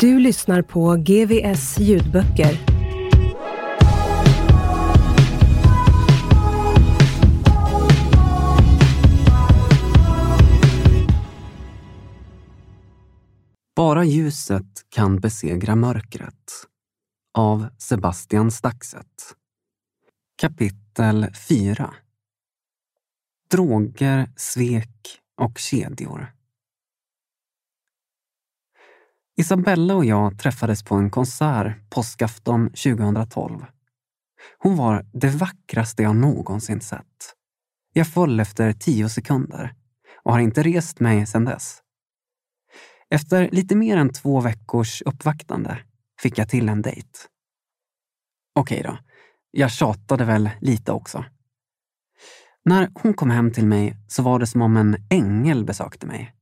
Du lyssnar på GVS ljudböcker. Bara ljuset kan besegra mörkret. Av Sebastian Staxet. Kapitel 4 Droger, svek och kedjor. Isabella och jag träffades på en konsert påskafton 2012. Hon var det vackraste jag någonsin sett. Jag föll efter tio sekunder och har inte rest mig sedan dess. Efter lite mer än två veckors uppvaktande fick jag till en dejt. Okej då, jag tjatade väl lite också. När hon kom hem till mig så var det som om en ängel besökte mig.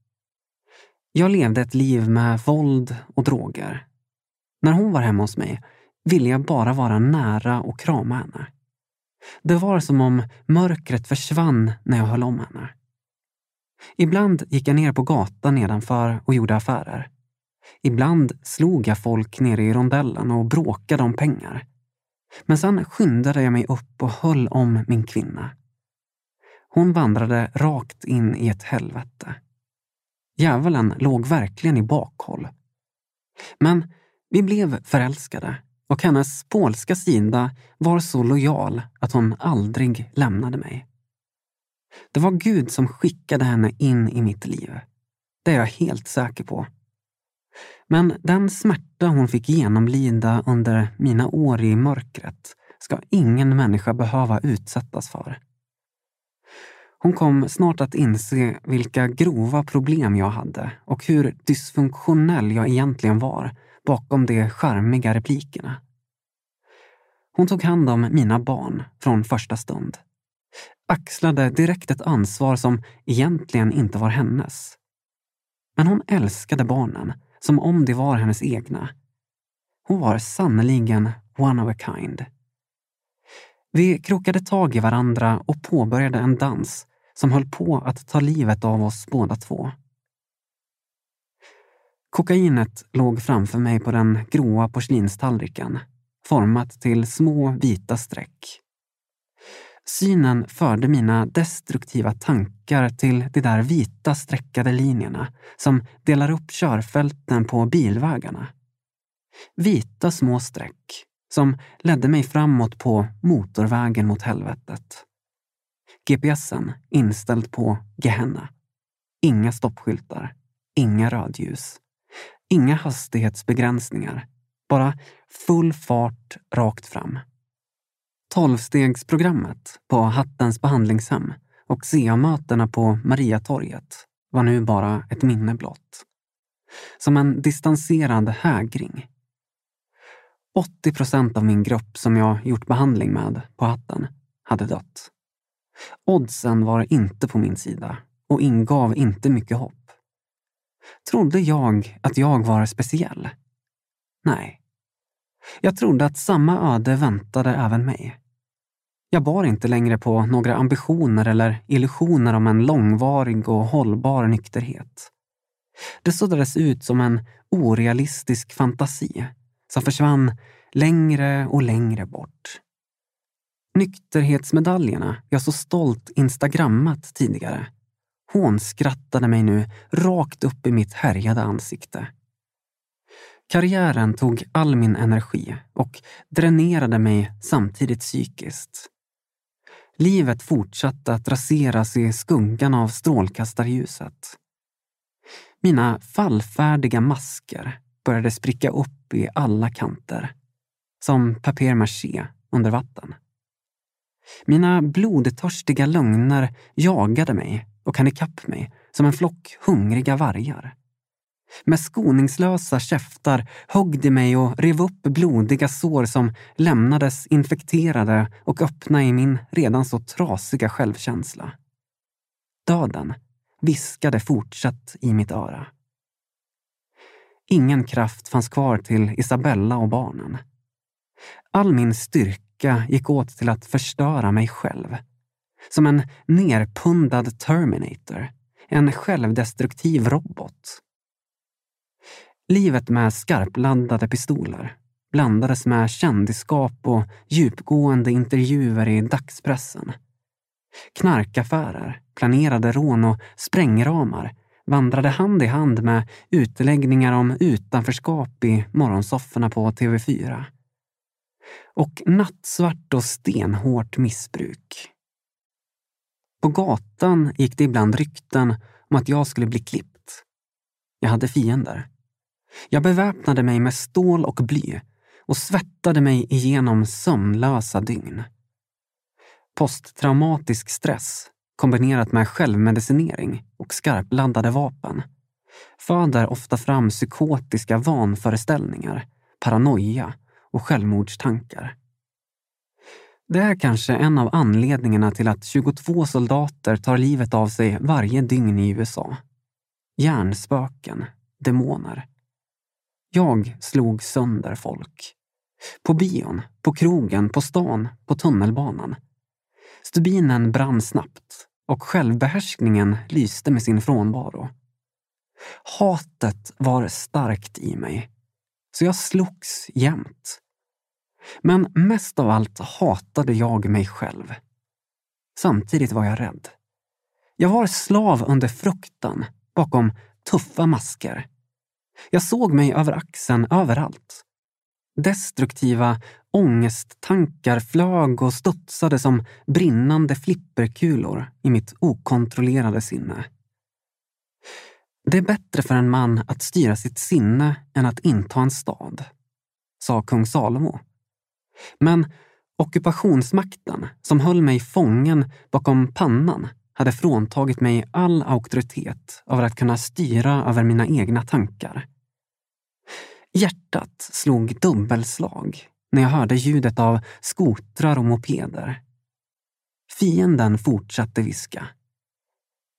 Jag levde ett liv med våld och droger. När hon var hemma hos mig ville jag bara vara nära och krama henne. Det var som om mörkret försvann när jag höll om henne. Ibland gick jag ner på gatan nedanför och gjorde affärer. Ibland slog jag folk nere i rondellen och bråkade om pengar. Men sen skyndade jag mig upp och höll om min kvinna. Hon vandrade rakt in i ett helvete. Djävulen låg verkligen i bakhåll. Men vi blev förälskade och hennes polska sida var så lojal att hon aldrig lämnade mig. Det var Gud som skickade henne in i mitt liv. Det är jag helt säker på. Men den smärta hon fick genomlida under mina år i mörkret ska ingen människa behöva utsättas för. Hon kom snart att inse vilka grova problem jag hade och hur dysfunktionell jag egentligen var bakom de charmiga replikerna. Hon tog hand om mina barn från första stund. Axlade direkt ett ansvar som egentligen inte var hennes. Men hon älskade barnen som om de var hennes egna. Hon var sannerligen one of a kind. Vi krokade tag i varandra och påbörjade en dans som höll på att ta livet av oss båda två. Kokainet låg framför mig på den gråa porslinstallriken, format till små vita streck. Synen förde mina destruktiva tankar till de där vita streckade linjerna som delar upp körfälten på bilvägarna. Vita små streck som ledde mig framåt på motorvägen mot helvetet. GPSen inställd på Gehenna. Inga stoppskyltar, inga rödljus, inga hastighetsbegränsningar. Bara full fart rakt fram. Tolvstegsprogrammet på Hattens behandlingshem och CA-mötena på Mariatorget var nu bara ett minne blott. Som en distanserad hägring. 80 procent av min grupp som jag gjort behandling med på Hatten hade dött. Oddsen var inte på min sida och ingav inte mycket hopp. Trodde jag att jag var speciell? Nej. Jag trodde att samma öde väntade även mig. Jag bar inte längre på några ambitioner eller illusioner om en långvarig och hållbar nykterhet. Det suddades ut som en orealistisk fantasi som försvann längre och längre bort. Nykterhetsmedaljerna jag så stolt instagrammat tidigare hånskrattade mig nu rakt upp i mitt härjade ansikte. Karriären tog all min energi och dränerade mig samtidigt psykiskt. Livet fortsatte att raseras i skuggan av strålkastarljuset. Mina fallfärdiga masker började spricka upp i alla kanter. Som papier-maché under vatten. Mina blodtörstiga lögner jagade mig och kan ikapp mig som en flock hungriga vargar. Med skoningslösa käftar högg de mig och rev upp blodiga sår som lämnades infekterade och öppna i min redan så trasiga självkänsla. Döden viskade fortsatt i mitt öra. Ingen kraft fanns kvar till Isabella och barnen. All min styrka gick åt till att förstöra mig själv. Som en nerpundad Terminator. En självdestruktiv robot. Livet med skarpladdade pistoler blandades med kändisskap och djupgående intervjuer i dagspressen. Knarkaffärer, planerade rån och sprängramar vandrade hand i hand med utläggningar om utanförskap i morgonsofforna på TV4. Och nattsvart och stenhårt missbruk. På gatan gick det ibland rykten om att jag skulle bli klippt. Jag hade fiender. Jag beväpnade mig med stål och bly och svettade mig igenom sömnlösa dygn. Posttraumatisk stress kombinerat med självmedicinering och skarpladdade vapen föder ofta fram psykotiska vanföreställningar, paranoia och självmordstankar. Det är kanske en av anledningarna till att 22 soldater tar livet av sig varje dygn i USA. Hjärnspöken, demoner. Jag slog sönder folk. På bion, på krogen, på stan, på tunnelbanan. Stubinen brann snabbt och självbehärskningen lyste med sin frånvaro. Hatet var starkt i mig, så jag slogs jämt. Men mest av allt hatade jag mig själv. Samtidigt var jag rädd. Jag var slav under fruktan bakom tuffa masker. Jag såg mig över axeln överallt. Destruktiva ångesttankar flög och studsade som brinnande flipperkulor i mitt okontrollerade sinne. Det är bättre för en man att styra sitt sinne än att inta en stad, sa kung Salomo. Men ockupationsmakten som höll mig fången bakom pannan hade fråntagit mig all auktoritet över att kunna styra över mina egna tankar. Hjärtat slog dubbelslag när jag hörde ljudet av skotrar och mopeder. Fienden fortsatte viska.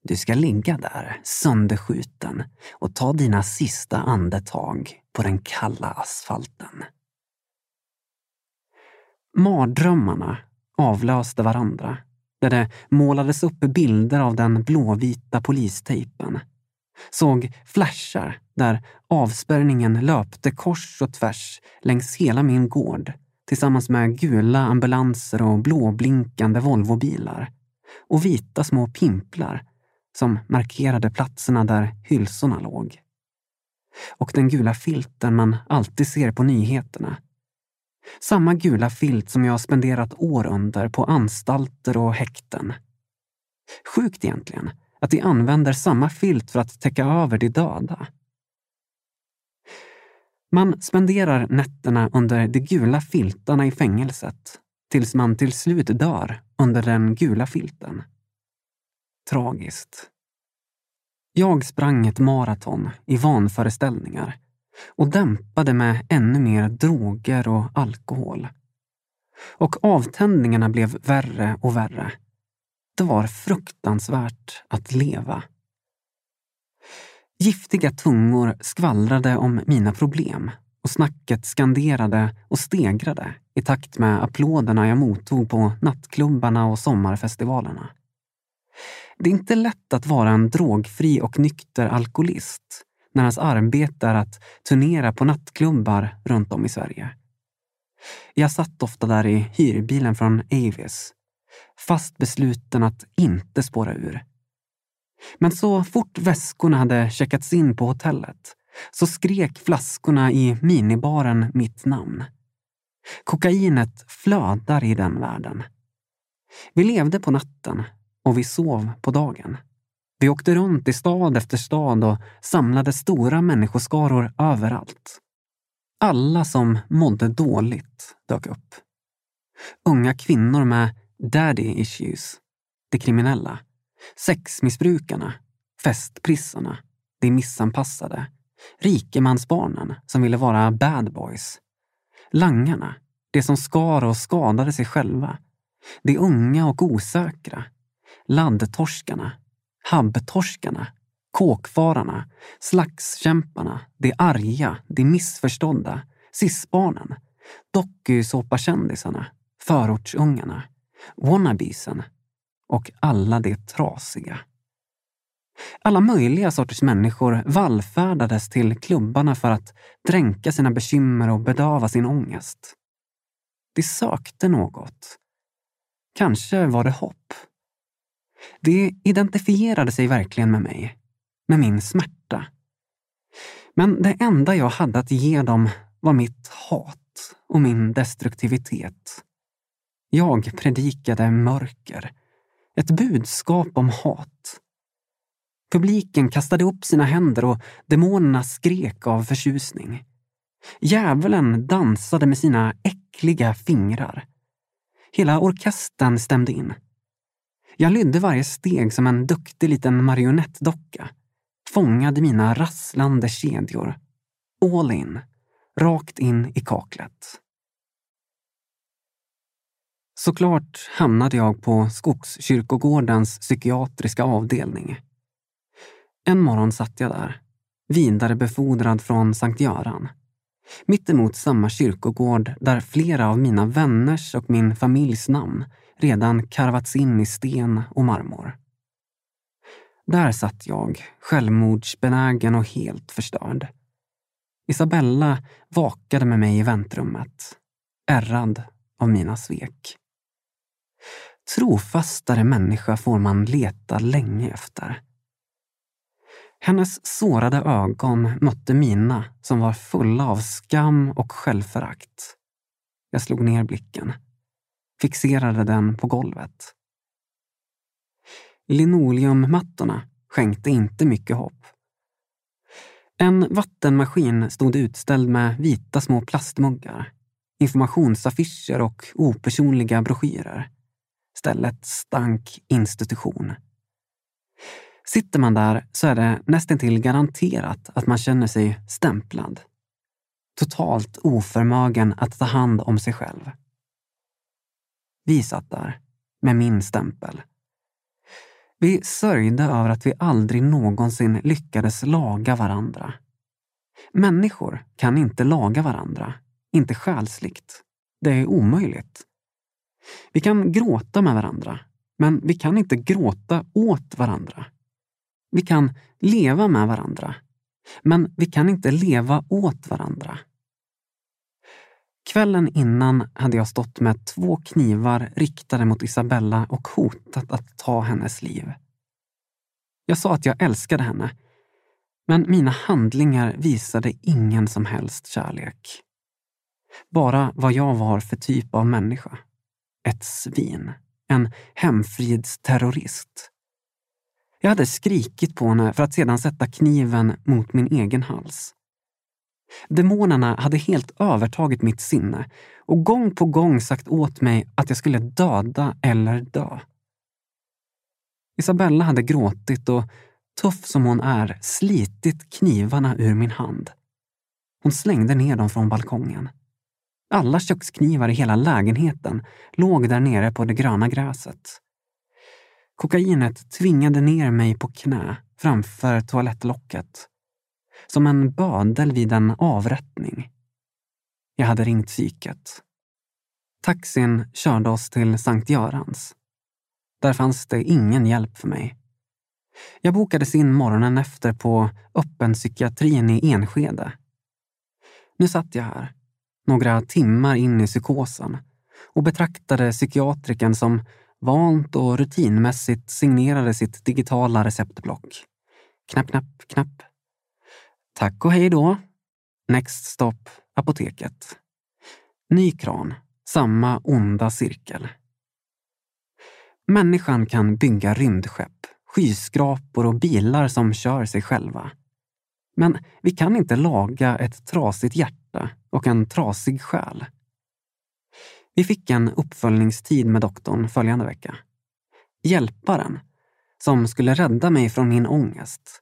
Du ska ligga där, sönderskjuten och ta dina sista andetag på den kalla asfalten. Mardrömmarna avlöste varandra där det målades upp bilder av den blåvita polistejpen. Såg flashar där avspärrningen löpte kors och tvärs längs hela min gård tillsammans med gula ambulanser och blåblinkande Volvobilar och vita små pimplar som markerade platserna där hylsorna låg. Och den gula filten man alltid ser på nyheterna. Samma gula filt som jag spenderat år under på anstalter och häkten. Sjukt egentligen att de använder samma filt för att täcka över de döda. Man spenderar nätterna under de gula filtarna i fängelset tills man till slut dör under den gula filten. Tragiskt. Jag sprang ett maraton i vanföreställningar och dämpade med ännu mer droger och alkohol. Och avtändningarna blev värre och värre. Det var fruktansvärt att leva. Giftiga tungor skvallrade om mina problem och snacket skanderade och stegrade i takt med applåderna jag mottog på nattklubbarna och sommarfestivalerna. Det är inte lätt att vara en drogfri och nykter alkoholist när hans arbete är att turnera på nattklubbar runt om i Sverige. Jag satt ofta där i hyrbilen från Avis, fast besluten att inte spåra ur Men så fort väskorna hade checkats in på hotellet så skrek flaskorna i minibaren mitt namn. Kokainet flödar i den världen. Vi levde på natten och vi sov på dagen. Vi åkte runt i stad efter stad och samlade stora människoskaror överallt. Alla som mådde dåligt dök upp. Unga kvinnor med daddy issues, de kriminella, sexmissbrukarna, festprissarna, de missanpassade, rikemansbarnen som ville vara bad boys, langarna, de som skar och skadade sig själva, de unga och osäkra, laddtorskarna, habbtorskarna, kåkfararna, slagskämparna, de arga, de missförstådda, sisbarnen, dokusåpakändisarna, förortsungarna, wannabesen och alla de trasiga. Alla möjliga sorters människor vallfärdades till klubbarna för att dränka sina bekymmer och bedöva sin ångest. De sökte något. Kanske var det hopp. De identifierade sig verkligen med mig, med min smärta. Men det enda jag hade att ge dem var mitt hat och min destruktivitet. Jag predikade mörker, ett budskap om hat. Publiken kastade upp sina händer och demonerna skrek av förtjusning. Djävulen dansade med sina äckliga fingrar. Hela orkestern stämde in. Jag lydde varje steg som en duktig liten marionettdocka, Fångade mina rasslande kedjor. All in, rakt in i kaklet. Såklart hamnade jag på Skogskyrkogårdens psykiatriska avdelning. En morgon satt jag där, vidarebefordrad från Sankt Göran. Mittemot samma kyrkogård där flera av mina vänners och min familjs namn redan karvats in i sten och marmor. Där satt jag, självmordsbenägen och helt förstörd. Isabella vakade med mig i väntrummet, ärrad av mina svek. Trofastare människa får man leta länge efter. Hennes sårade ögon mötte mina som var fulla av skam och självförakt. Jag slog ner blicken, fixerade den på golvet. Linoleummattorna skänkte inte mycket hopp. En vattenmaskin stod utställd med vita små plastmuggar, informationsaffischer och opersonliga broschyrer. Stället stank institution. Sitter man där så är det nästintill garanterat att man känner sig stämplad. Totalt oförmögen att ta hand om sig själv. Vi satt där, med min stämpel. Vi sörjde över att vi aldrig någonsin lyckades laga varandra. Människor kan inte laga varandra, inte själsligt. Det är omöjligt. Vi kan gråta med varandra, men vi kan inte gråta åt varandra. Vi kan leva med varandra, men vi kan inte leva åt varandra. Kvällen innan hade jag stått med två knivar riktade mot Isabella och hotat att ta hennes liv. Jag sa att jag älskade henne, men mina handlingar visade ingen som helst kärlek. Bara vad jag var för typ av människa. Ett svin. En hemfridsterrorist. Jag hade skrikit på henne för att sedan sätta kniven mot min egen hals. Demonerna hade helt övertagit mitt sinne och gång på gång sagt åt mig att jag skulle döda eller dö. Isabella hade gråtit och, tuff som hon är, slitit knivarna ur min hand. Hon slängde ner dem från balkongen. Alla köksknivar i hela lägenheten låg där nere på det gröna gräset. Kokainet tvingade ner mig på knä framför toalettlocket. Som en bödel vid en avrättning. Jag hade ringt psyket. Taxin körde oss till Sankt Görans. Där fanns det ingen hjälp för mig. Jag bokades in morgonen efter på öppenpsykiatrin i Enskede. Nu satt jag här, några timmar in i psykosen och betraktade psykiatriken som vant och rutinmässigt signerade sitt digitala receptblock. Knapp, knapp, knapp. Tack och hej då. Next stop, apoteket. Ny kran, samma onda cirkel. Människan kan bygga rymdskepp, skyskrapor och bilar som kör sig själva. Men vi kan inte laga ett trasigt hjärta och en trasig själ. Vi fick en uppföljningstid med doktorn följande vecka. Hjälparen, som skulle rädda mig från min ångest,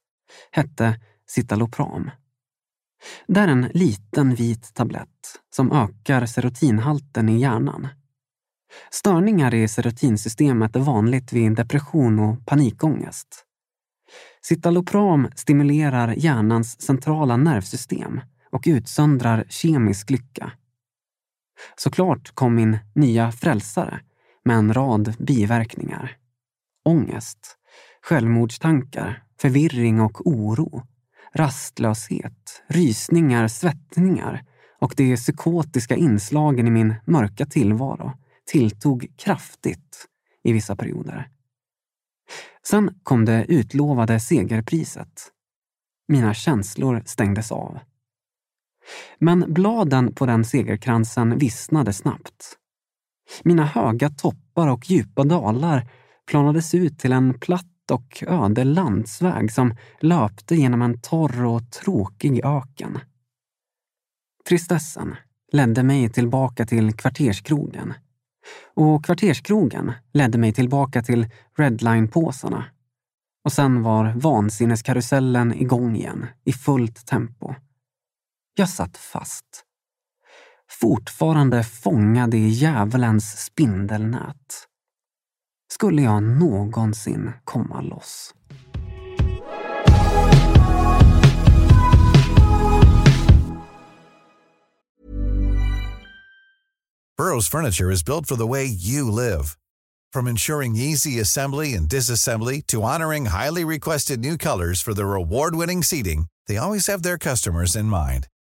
hette Citalopram. Det är en liten vit tablett som ökar serotinhalten i hjärnan. Störningar i serotinsystemet är vanligt vid depression och panikångest. Citalopram stimulerar hjärnans centrala nervsystem och utsöndrar kemisk lycka. Såklart kom min nya frälsare med en rad biverkningar. Ångest, självmordstankar, förvirring och oro, rastlöshet, rysningar, svettningar och de psykotiska inslagen i min mörka tillvaro tilltog kraftigt i vissa perioder. Sen kom det utlovade segerpriset. Mina känslor stängdes av. Men bladen på den segerkransen vissnade snabbt. Mina höga toppar och djupa dalar planades ut till en platt och öde landsväg som löpte genom en torr och tråkig öken. Tristessen ledde mig tillbaka till kvarterskrogen. Och kvarterskrogen ledde mig tillbaka till redline-påsarna. Och sen var vansinneskarusellen igång igen i fullt tempo. Jag satt fast. Fortfarande fångad i djävulens spindelnät. Skulle jag någonsin komma loss? Burrow's furniture is built for the way you live. From ensuring easy assembly and disassembly to honoring highly requested new colors for their award-winning seating, they always have their customers in mind.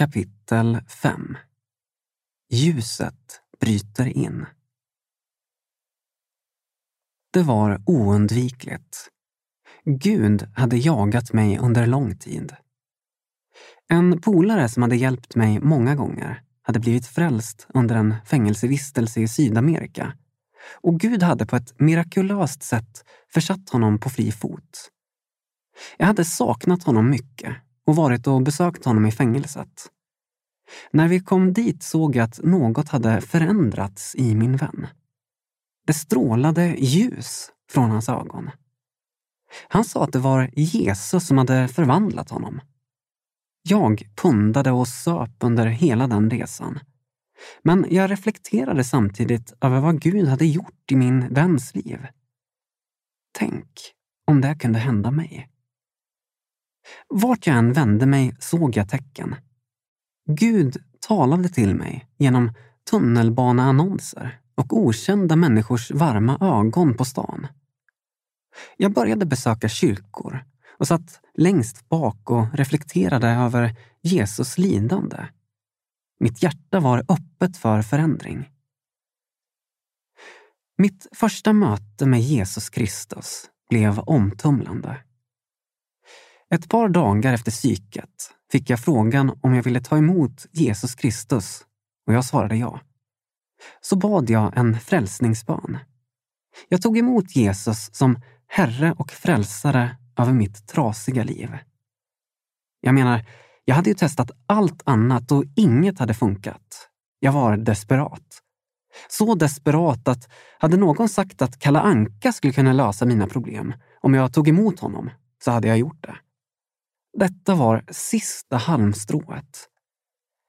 Kapitel 5 Ljuset bryter in. Det var oundvikligt. Gud hade jagat mig under lång tid. En polare som hade hjälpt mig många gånger hade blivit frälst under en fängelsevistelse i Sydamerika och Gud hade på ett mirakulöst sätt försatt honom på fri fot. Jag hade saknat honom mycket och varit och besökt honom i fängelset. När vi kom dit såg jag att något hade förändrats i min vän. Det strålade ljus från hans ögon. Han sa att det var Jesus som hade förvandlat honom. Jag pundade och söp under hela den resan. Men jag reflekterade samtidigt över vad Gud hade gjort i min väns liv. Tänk om det kunde hända mig. Vart jag än vände mig såg jag tecken. Gud talade till mig genom tunnelbaneannonser och okända människors varma ögon på stan. Jag började besöka kyrkor och satt längst bak och reflekterade över Jesus lidande. Mitt hjärta var öppet för förändring. Mitt första möte med Jesus Kristus blev omtumlande. Ett par dagar efter psyket fick jag frågan om jag ville ta emot Jesus Kristus och jag svarade ja. Så bad jag en frälsningsbön. Jag tog emot Jesus som Herre och frälsare över mitt trasiga liv. Jag menar, jag hade ju testat allt annat och inget hade funkat. Jag var desperat. Så desperat att hade någon sagt att Kalle Anka skulle kunna lösa mina problem om jag tog emot honom, så hade jag gjort det. Detta var sista halmstrået.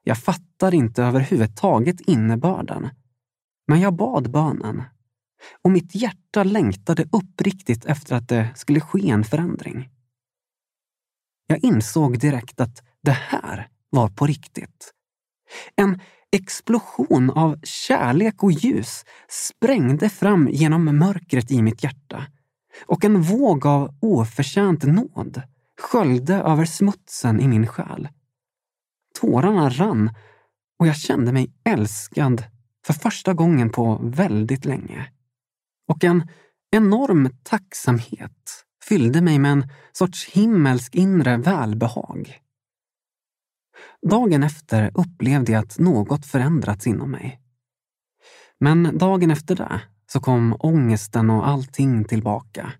Jag fattar inte överhuvudtaget innebörden. Men jag bad bönen. Och mitt hjärta längtade uppriktigt efter att det skulle ske en förändring. Jag insåg direkt att det här var på riktigt. En explosion av kärlek och ljus sprängde fram genom mörkret i mitt hjärta och en våg av oförtjänt nåd sköljde över smutsen i min själ. Tårarna rann och jag kände mig älskad för första gången på väldigt länge. Och en enorm tacksamhet fyllde mig med en sorts himmelsk inre välbehag. Dagen efter upplevde jag att något förändrats inom mig. Men dagen efter det så kom ångesten och allting tillbaka.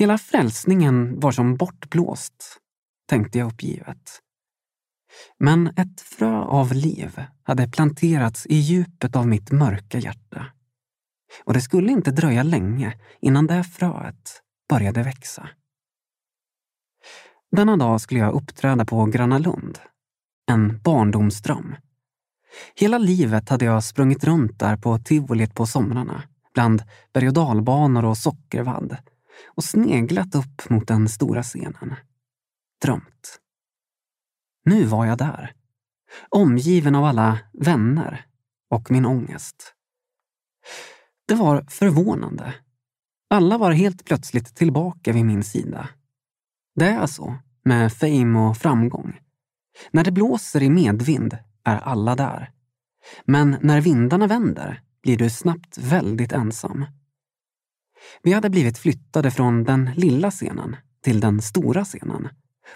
Hela frälsningen var som bortblåst, tänkte jag uppgivet. Men ett frö av liv hade planterats i djupet av mitt mörka hjärta. Och det skulle inte dröja länge innan det fröet började växa. Denna dag skulle jag uppträda på Gröna Lund. En barndomsdröm. Hela livet hade jag sprungit runt där på tivolit på somrarna, bland berg och dalbanor och sockervadd och sneglat upp mot den stora scenen. Drömt. Nu var jag där. Omgiven av alla vänner och min ångest. Det var förvånande. Alla var helt plötsligt tillbaka vid min sida. Det är så med fame och framgång. När det blåser i medvind är alla där. Men när vindarna vänder blir du snabbt väldigt ensam. Vi hade blivit flyttade från den lilla scenen till den stora scenen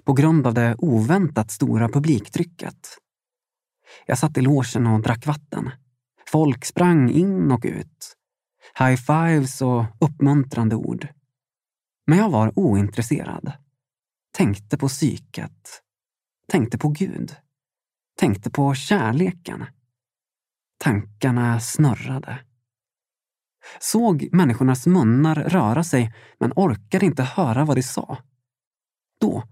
på grund av det oväntat stora publiktrycket. Jag satt i låsen och drack vatten. Folk sprang in och ut. High-fives och uppmuntrande ord. Men jag var ointresserad. Tänkte på psyket. Tänkte på Gud. Tänkte på kärleken. Tankarna snurrade. Såg människornas munnar röra sig men orkade inte höra vad de sa. Då,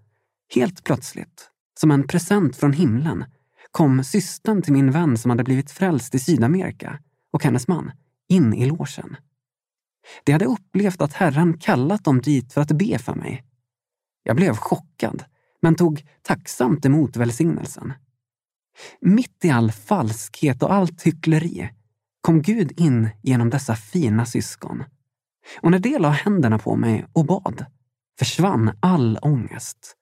helt plötsligt, som en present från himlen, kom systern till min vän som hade blivit frälst i Sydamerika och hennes man in i låsen. De hade upplevt att Herren kallat dem dit för att be för mig. Jag blev chockad, men tog tacksamt emot välsignelsen. Mitt i all falskhet och allt hyckleri kom Gud in genom dessa fina syskon. Och när de la händerna på mig och bad försvann all ångest.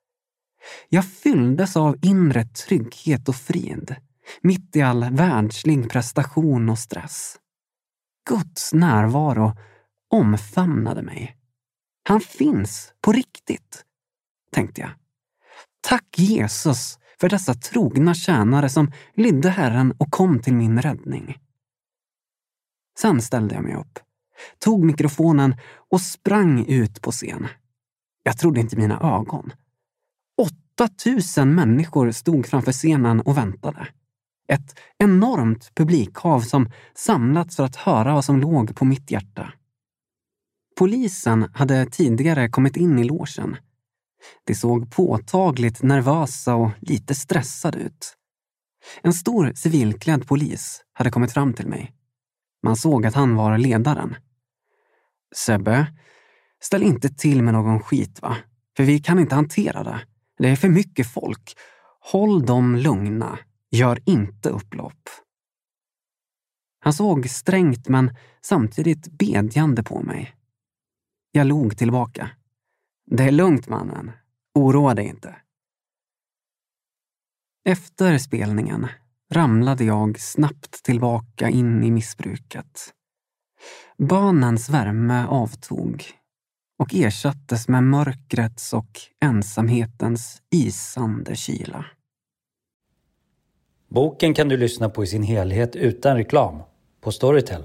Jag fylldes av inre trygghet och frid, mitt i all världslig prestation och stress. Guds närvaro omfamnade mig. Han finns på riktigt, tänkte jag. Tack Jesus för dessa trogna tjänare som lydde Herren och kom till min räddning. Sen ställde jag mig upp, tog mikrofonen och sprang ut på scen. Jag trodde inte mina ögon. 8000 människor stod framför scenen och väntade. Ett enormt publikhav som samlats för att höra vad som låg på mitt hjärta. Polisen hade tidigare kommit in i låsen. De såg påtagligt nervösa och lite stressade ut. En stor civilklädd polis hade kommit fram till mig. Man såg att han var ledaren. Sebbe, ställ inte till med någon skit va? För vi kan inte hantera det. Det är för mycket folk. Håll dem lugna. Gör inte upplopp. Han såg strängt men samtidigt bedjande på mig. Jag log tillbaka. Det är lugnt mannen. Oroa dig inte. Efter spelningen ramlade jag snabbt tillbaka in i missbruket. Bönens värme avtog och ersattes med mörkrets och ensamhetens isande kyla. Boken kan du lyssna på i sin helhet utan reklam på Storytel.